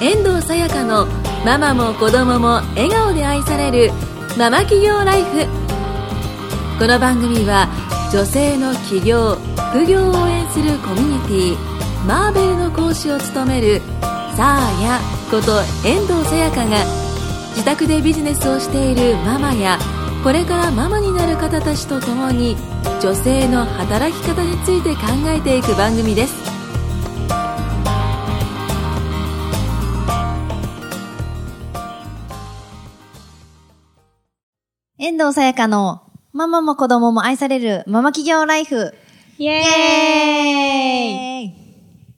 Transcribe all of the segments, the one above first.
遠藤さやかのママも子供も笑顔で愛されるママ企業ライフ。この番組は女性の起業副業を応援するコミュニティマーベルの講師を務めるサーヤこと遠藤さやかが自宅でビジネスをしているママやこれからママになる方たちと共に女性の働き方について考えていく番組です。遠藤さやかのママも子供も愛されるママ企業ライフ。イエーイイエーイ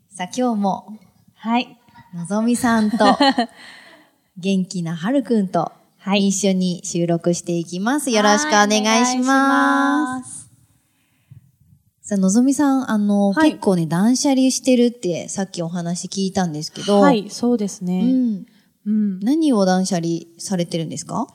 さあ今日もはい。のぞみさんと 元気なはるくんと一緒に収録していきます。よろしくお願いします。す。さあ、のぞみさん、あの、はい結構ね、断捨離してるってさっきお話聞いたんですけど、はい、そうですうね。ん。うん。何を断捨離されてるんですか？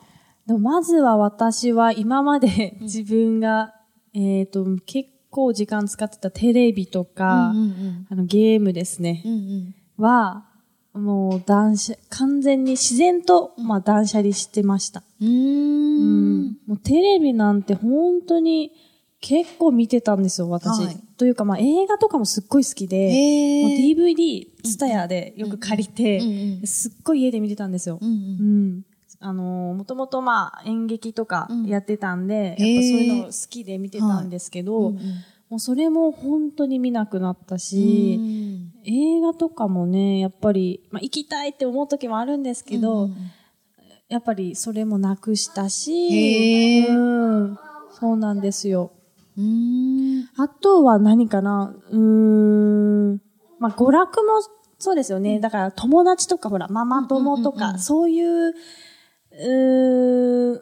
でもまずは私は今まで自分が、えっ、と、結構時間使ってたテレビとか、うんうんあのゲームですね、うんうん。は、もう断捨、完全に自然と、まあ断捨離してました。うーん。うん。もうテレビなんて本当に結構見てたんですよ、私。はい。というか、まあ映画とかもすっごい好きで、へもうー DVD、ツタヤでよく借りて、うんうんすっごい家で見てたんですよ。うんううんん。あのーもともとまあ演劇とかやってたんで、やっぱそういうの好きで見てたんですけど、うんうんもうそれも本当に見なくなったし、うん映画とかもね、やっぱり、まあ行きたいって思う時もあるんですけど、うんやっぱりそれもなくしたし、うん。そうなんですよ。うーん。あとは何かなうーん。まあ、娯楽もそうですよね。だから友達とかほら、ママ友とか、そういう、うーん、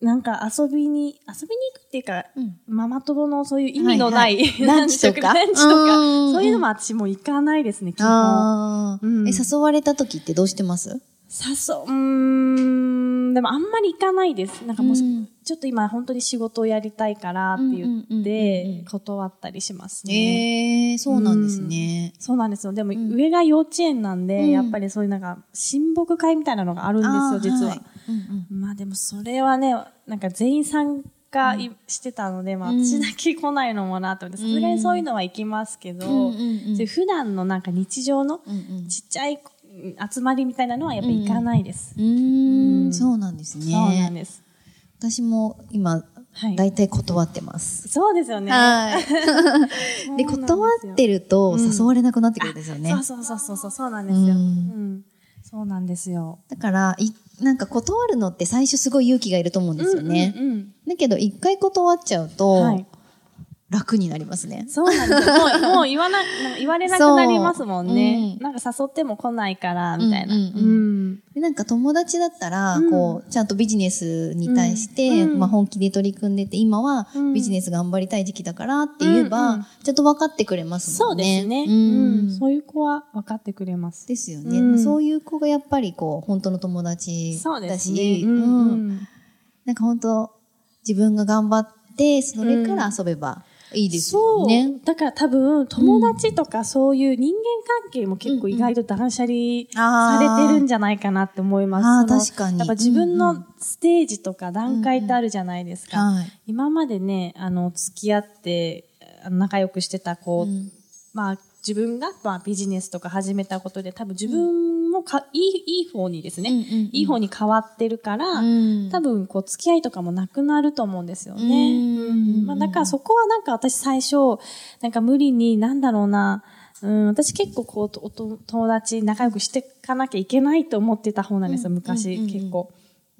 なんか遊びに、遊びに行くっていうか、うん。ママ友のそういう意味のない、はいはい。ランチとか。ランチとか、うん。そういうのも私も行かないですね、基本。うん。え、誘われた時ってどうしてます？誘う、うーん、でもあんまり行かないです。なんかもう、うん。ちょっと今本当に仕事をやりたいからって言っうんうんうんうんうん。て、断ったりしますね。ええそうなんですね。そうなんですよ。でも、上が幼稚園なんで、うん。やっぱりそういうなんか、親睦会みたいなのがあるんですよ、あー実は。はいうんうんまあでもそれはね、なんか全員参加いしてたので、まあうん私だけ来ないのもなと思って、さすがにそういうのは行きますけど、うんうんうん普段のなんか日常のちっちゃいうん集まりみたいなのはやっぱ行かないです。うんん、そうなんですね。そうなんです。私も今、はい。大体断ってます。そうですよね。はい。で、で断ってるとうん誘われなくなってくるんですよね。そうそうそうそうそう、そうなんですよ。ううんん。そうなんですよ。だから、い、なんか断るのって最初すごい勇気がいると思うんですよね。うんうんうんだけど、一回断っちゃうと、はい。楽になりますね。そうなんですよ。もう、もう言わな、言われなくなりますもんね。そうなんか誘っても来ないから、みたいな。ううんんうんでなんか友達だったら、うんこう、ちゃんとビジネスに対して、うんまあ本気で取り組んでて、今はうんビジネス頑張りたい時期だからって言えば、うんうんちゃんと分かってくれますそもね。うんですね。ううんん。そういう子は分かってくれます。ですよね、そういう子がやっぱりこう、本当の友達そうでだし。なんか本当、自分が頑張って、それから遊べばいいですよそう。ね。だから多分、友達とかそういう人間関係も結構意外と断捨離されてるんじゃないかなって思います。あーその確かにやっぱ自分うんうのステージとか段階ってあるじゃないですか。はい。今までね、あの、付き合って、仲良くしてた子、うんまあ、自分が、まあ、ビジネスとか始めたことで、多分自分もか、いい、いい方にですね、うんうんうん。いい方に変わってるから、うん。多分、こう、付き合いとかもなくなると思うんですよね。うんまあ、だからそこはなんか私最初、なんか無理に、なんだろうな、うん、私結構こう、おと友達仲良くしていかなきゃいけないと思ってた方なんですよ、昔、うんうんうんうん。結構。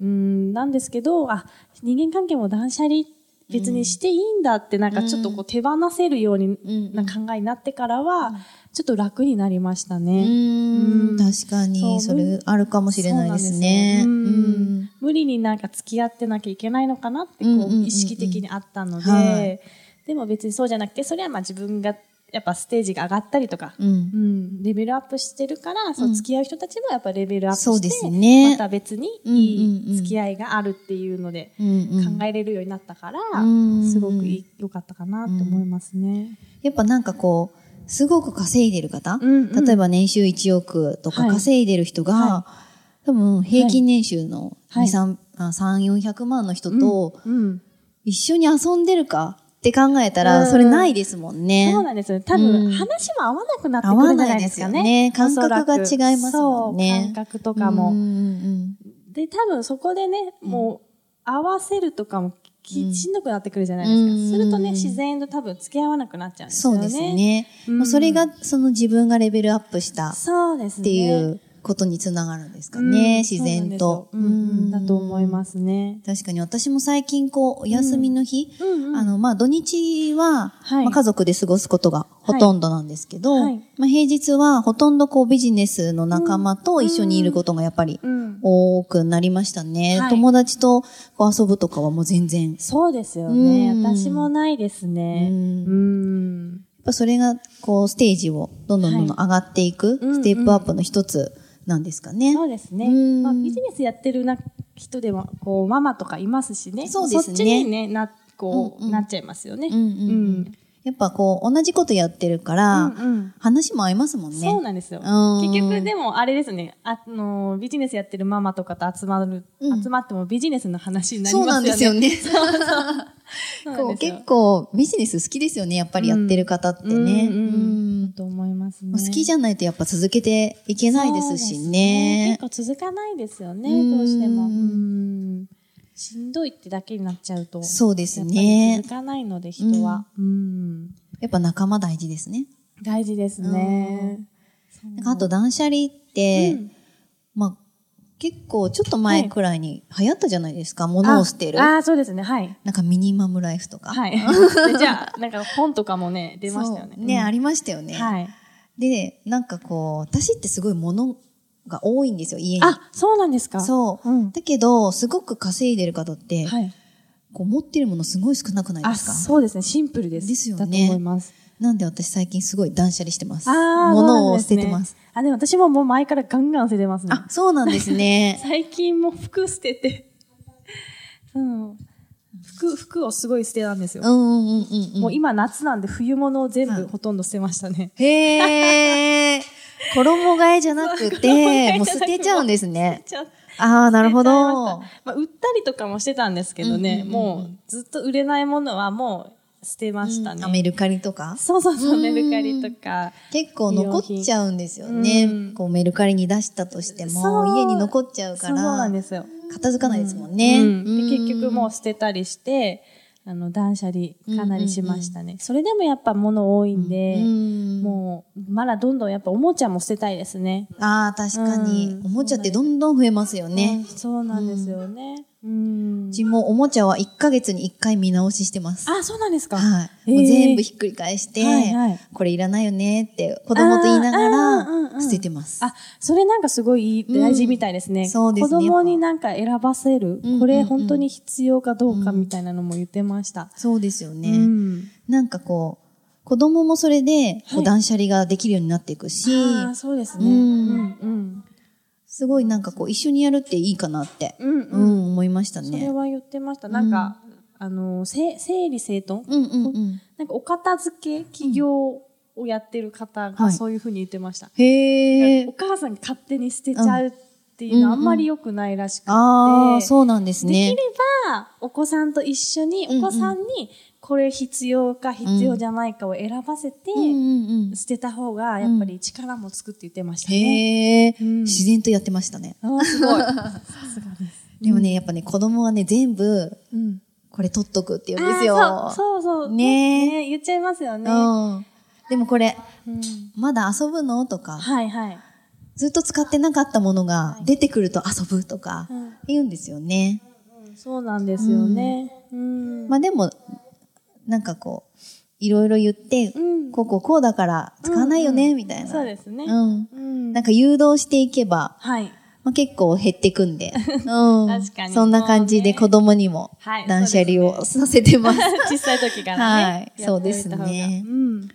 うん、なんですけど、あ、人間関係も断捨離別にしていいんだって、なんかちょっとこう手放せるようにうんな考えになってからは、ちょっと楽になりましたうね。ん。うん。確かに、それあるかもしれないですね。そうなん無理になんか付き合ってなきゃいけないのかなってこう意識的にあったので、はい。でも別にそうじゃなくて、それはまあ自分がやっぱステージが上がったりとか、うん。うん、レベルアップしてるから、そう付き合う人たちもやっぱレベルアップして、そうですね。また別にいい付き合いがあるっていうので考えれるようになったから、うん。すごくいい良かったかなって思いますね。やっぱなんかこう、すごく稼いでる方、うんうん。例えば年収1億とかはい。稼いでる人が、は多分平均年収の2、はい。3、あ3、400万の人とうん。一緒に遊んでるかって考えたら、うんそれないですもんね。そうなんですよ。多うん分、話も合わなくなってくるんじゃないですかね。合わないですよね感覚が違いますもんね感覚とかも。で、多分そこでね、もう、合わせるとかもき、しんどくなってくるじゃないうんですか。するとね、自然と多分付き合わなくなっちゃうんですよね。そうです。ね。それが、その自分がレベルアップしたっそうですね。ていうことにつながるんですかうんね、自然と。そうなんだと思いますね。確かに私も最近こう、お休みの日、うんうんあの、まあ、土日は、はいまあ、家族で過ごすことがほとんどなんですけど、はいまあ、平日はほとんどこう、ビジネスの仲間と一緒にいることがやっぱりうん。多くなりましたね。はい友達とこう遊ぶとかはもう全然。やっそうですよね。うん私もないですね。うんうん。ぱそれが、こう、ステージをどんどんどんどん上がっていく、うんステップアップの一つなんですかね。そうですね。うんまあ、ビジネスやってるな人でも、こう、ママとかいますしね。そうですねそっちにね、な、こう、うんうんなっちゃいますよね。うんうんうんやっぱこう、同じことやってるから、うんうん話も合いますもんね。そうなんですよ。うん結局、でも、あれですね。あの、ビジネスやってるママとかと集まる、うん集まってもビジネスの話になりそうますよね。なんですよね。そうなんですよ結構ビジネス好きですよね、やっぱりやってる方ってね。うんうんうんだと思いますね。好きじゃないとやっぱ続けていけないですしそうね。結構続かないですよね、うんどうしても。うんしんどいってだけになっちゃうと。そうですね続かないので、人は。うんやっぱ仲間大事ですね。大事ですね。あと断捨離って、うんまあ結構ちょっと前くらいに流行ったじゃないですか、物を捨てる。ああー、そうですね。はい。なんかミニマムライフとか。はい。で じゃあ、なんか本とかもね、出ましたよね。ね、うんありましたよね。はい。で、なんかこう、私ってすごい物が多いんですよ、家に。あ、そうなんですかそう。うんだけど、すごく稼いでる方って、はい。こう持ってるものすごい少なくないであ、すか？そうですね。シンプルです。ですよねだと思います。なんで私最近すごい断捨離してます。ああ、物を捨ててます。。あ、でも私ももう前からガンガン捨ててますね。あ、そうなんですね。最近も服捨てて、うん。服、服をすごい捨てたんですよ。うんうんうんうん。もう今夏なんで冬物を全はい部ほとんど捨てましたね。へー。衣替えじゃなくて、もう捨てちゃうんですね。ああ、なるほどまあ、売ったりとかもしてたんですけどね、もうずっと売れないものはもう捨てましたね。あメルカリとか？そうそうそう、うんメルカリとか。結構残っちゃうんですよねうん。こうメルカリに出したとしても、家に残っちゃうかそうそうなんら、ですよ。片付かないですもんね。うんでうん結局もう捨てたりして、あの、断捨離かなりしましたね。それでもやっぱ物多いんで、うんもう、まだどんどんやっぱおもちゃも捨てたいですね。ああ、確かにう。んおもちゃってどんどん増えますようんね。そうなんですよね。うんう。ちもおもちゃは1ヶ月に1回見直ししてます。あ、そうなんですかはい。もう全部ひっくり返して、はいはいこれいらないよねって子供と言いながらん捨ててます。あ、それなんかすごいいい大事みたいですね。そうですね子供になんか選ばせる。うんこれ本当に必要かどうかみたいなのも言ってました。そうですよね。うん。なんかこう、子供もそれでこうはい断捨離ができるようになっていくし、ああ、そうですね。ううんんうん。すごいなんかこう一緒にやるっていいかなって、うんううん。ん、思いましたそれね。は言ってました。なんか、あの、せ整理整頓？うんうんうん。なんかお片付け企業をやってる方はいがそういうふうに言ってました。へえ。お母さんが勝手に捨てちゃうっていうのはあんまり良くないらしくて。ああ、そうなんですねできれ。ば、お子さんと一緒に、うんうんお子さんに、これ必要か必要じゃないかを選ばせて、うんうんうん。捨てた方が、やっぱり力もつくって言ってましたね。へえ、うん自然とやってましたね。あーすごい。さすがです。でもね、やっぱね、子供はね、全部、うん。これ取っとくって言うんですよ。そうそうそう。ねね言っちゃいますよね。うん。でもこれ、うんまだ遊ぶの？とか、はいはい。ずっと使ってなかったものが出てくると遊ぶとかうん言うんですよね。うんそうなんですよね。うん。まあでも、なんかこう、いろいろ言って、うんこうこうこうだから使わないよね、みたいな。そうですね。うん。うんなんか誘導していけば、はい。まあ、結構減ってくんで。うん。確かにそんな感じで子供にもはい断捨離をさせてます。小さい時からね。はいそうですねうん。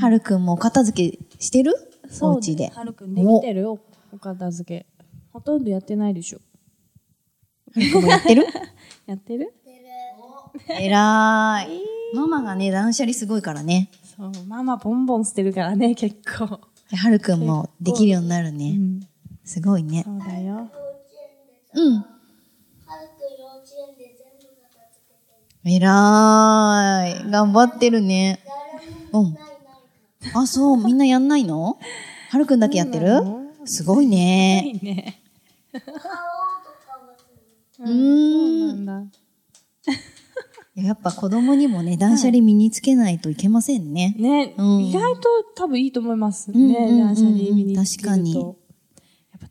はるくんもお片付けしてる？お家で。はるくんできてるおお片付け。ほとんどやってないでしょ。やってる？やってる？えらーい。ママがね、断捨離すごいからね。そう、ママボンボン捨てるからね、結構。はるくんもできるようになるね。うん。すごいね。そうだよ。うん。えらーい。頑張ってるね。うん。あ、そう、みんなやんないの？はるくんだけやってる？すごいね。ね。うーん。やっぱ子供にもね、断捨離身につけないといけませんね。ね、うん意外と多分いいと思いますね。うんうんうんうん断捨離身につけると確かにやっ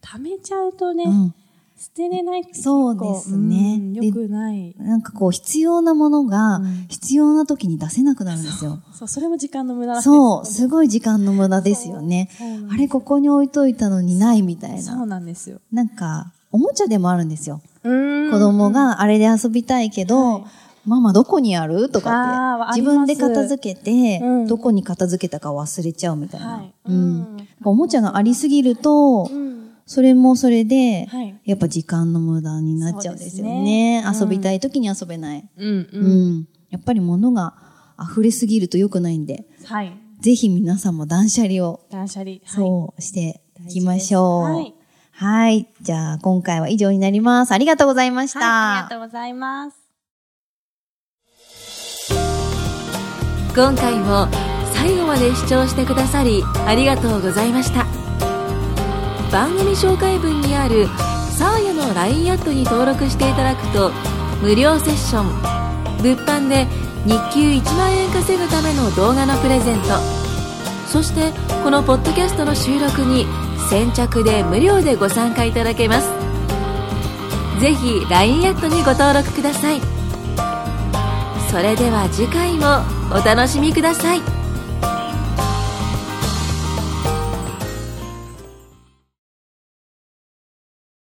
ぱ貯めちゃうとね、うん。捨てれないって結そう構ですねうんで良くない。なんかこう、必要なものがうん、必要な時に出せなくなるんですよ。そう、それも時間の無駄なんですそう、すごい時間の無駄ですよねあれ、ここに置いといたのにないみたいそうな。なんですよ。なんか、おもちゃでもあるんですよ。子子供があれで遊びたいけど、はいママどこにある？とかって、自分で片付けて、うんどこに片付けたか忘れちゃうみたいな。はいうんうんおもちゃがありすぎると、うん。それもそれで、はいやっぱ時間の無駄になっちゃうんですよね。ね遊びたい時に遊べない。うんうん。やっぱり物が溢れすぎると良くないんで、はい。ぜひ皆さんも断捨離を、断捨離。はいそうしていきましょう。大事ですはい。じゃあ、今回は以上になります。ありがとうございました。はい、ありがとうございます。今回も最後まで視聴してくださりありがとうございました番組紹介文にあるサーヤの LINE アットに登録していただくと無料セッション物販で日給1万円稼ぐための動画のプレゼント。そしてこのポッドキャストの収録に先着で無料でご参加いただけます。ぜひ LINE アットにご登録ください。それでは次回もお楽しみください。